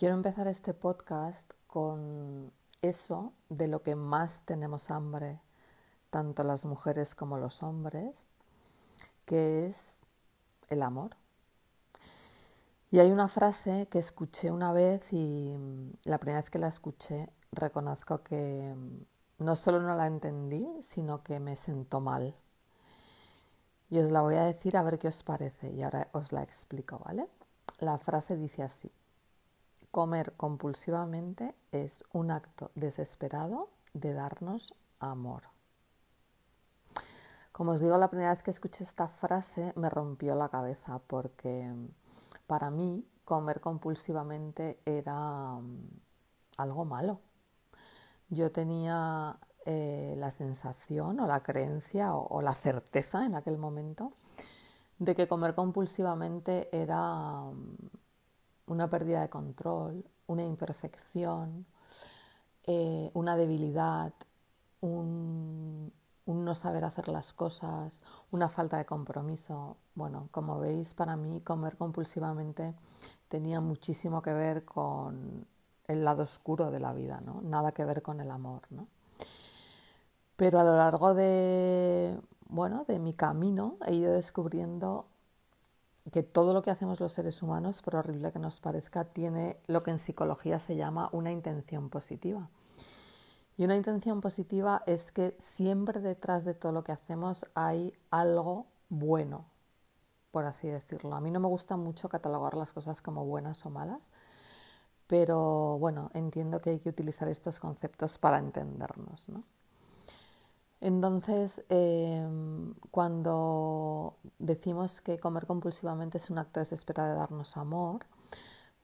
Quiero empezar este podcast con eso de lo que más tenemos hambre, tanto las mujeres como los hombres, que es el amor. Y hay una frase que escuché una vez y la primera vez que la escuché reconozco que no solo no la entendí, sino que me sentó mal. Y os la voy a decir a ver qué os parece y ahora os la explico, ¿vale? La frase dice así. Comer compulsivamente es un acto desesperado de darnos amor. Como os digo, la primera vez que escuché esta frase me rompió la cabeza porque para mí comer compulsivamente era mm, algo malo. Yo tenía eh, la sensación o la creencia o la certeza en aquel momento de que comer compulsivamente era mm, una pérdida de control, una imperfección, eh, una debilidad, un, no saber hacer las cosas, una falta de compromiso. Bueno, como veis, para mí comer compulsivamente tenía muchísimo que ver con el lado oscuro de la vida, ¿no? Nada que ver con el amor, ¿no? Pero a lo largo de, bueno, de mi camino he ido descubriendo que todo lo que hacemos los seres humanos, por horrible que nos parezca, tiene lo que en psicología se llama una intención positiva. Y una intención positiva es que siempre detrás de todo lo que hacemos hay algo bueno, por así decirlo. A mí no me gusta mucho catalogar las cosas como buenas o malas, pero bueno, entiendo que hay que utilizar estos conceptos para entendernos. ¿no? Entonces, em, cuando decimos que comer compulsivamente es un acto desesperado de darnos amor,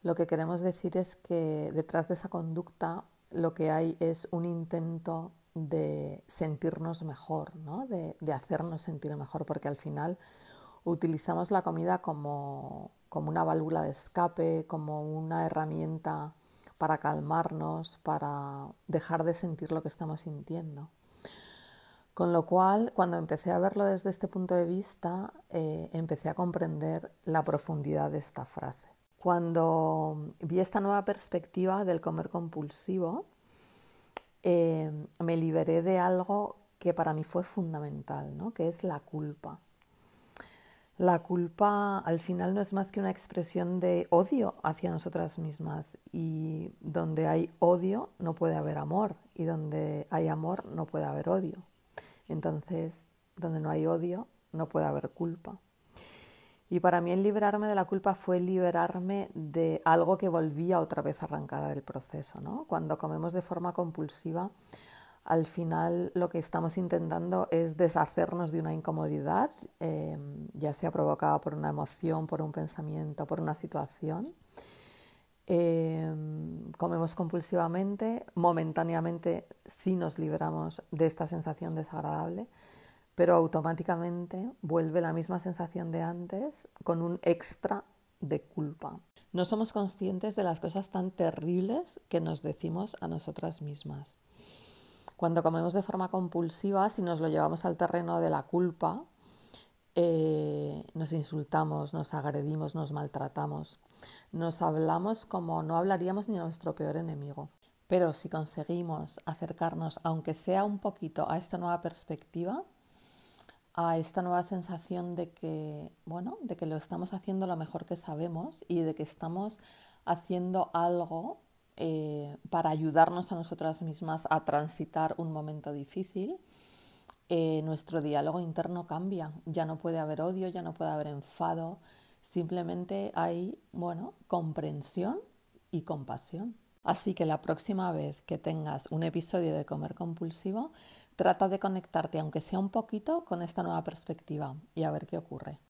lo que queremos decir es que detrás de esa conducta lo que hay es un intento de sentirnos mejor, de, hacernos sentir mejor, porque al final utilizamos la comida como una válvula de escape, como una herramienta para calmarnos, para dejar de sentir lo que estamos sintiendo. Con lo cual, cuando empecé a verlo desde este punto de vista, eh, empecé a comprender la profundidad de esta frase. Cuando vi esta nueva perspectiva del comer compulsivo, eh, me liberé de algo que para mí fue fundamental, ¿no? que es la culpa. La culpa al final no es más que una expresión de odio hacia nosotras mismas y donde hay odio no puede haber amor y donde hay amor no puede haber odio. Entonces, donde no hay odio, no puede haber culpa. Y para mí el liberarme de la culpa fue liberarme de algo que volvía otra vez a arrancar el proceso. ¿no? Cuando comemos de forma compulsiva, al final lo que estamos intentando es deshacernos de una incomodidad, eh, ya sea provocada por una emoción, por un pensamiento, por una situación. Eh, comemos compulsivamente, momentáneamente sí nos liberamos de esta sensación desagradable, pero automáticamente vuelve la misma sensación de antes con un extra de culpa. No somos conscientes de las cosas tan terribles que nos decimos a nosotras mismas. Cuando comemos de forma compulsiva, si nos lo llevamos al terreno de la culpa, eh, nos insultamos, nos agredimos, nos maltratamos, nos hablamos como no hablaríamos ni a nuestro peor enemigo. Pero si conseguimos acercarnos, aunque sea un poquito, a esta nueva perspectiva, a esta nueva sensación de que, bueno, de que lo estamos haciendo lo mejor que sabemos y de que estamos haciendo algo eh, para ayudarnos a nosotras mismas a transitar un momento difícil, eh, nuestro diálogo interno cambia. Ya no puede haber odio, ya no puede haber enfado, simplemente hay, bueno, comprensión y compasión. Así que la próxima vez que tengas un episodio de comer compulsivo, trata de conectarte, aunque sea un poquito, con esta nueva perspectiva y a ver qué ocurre.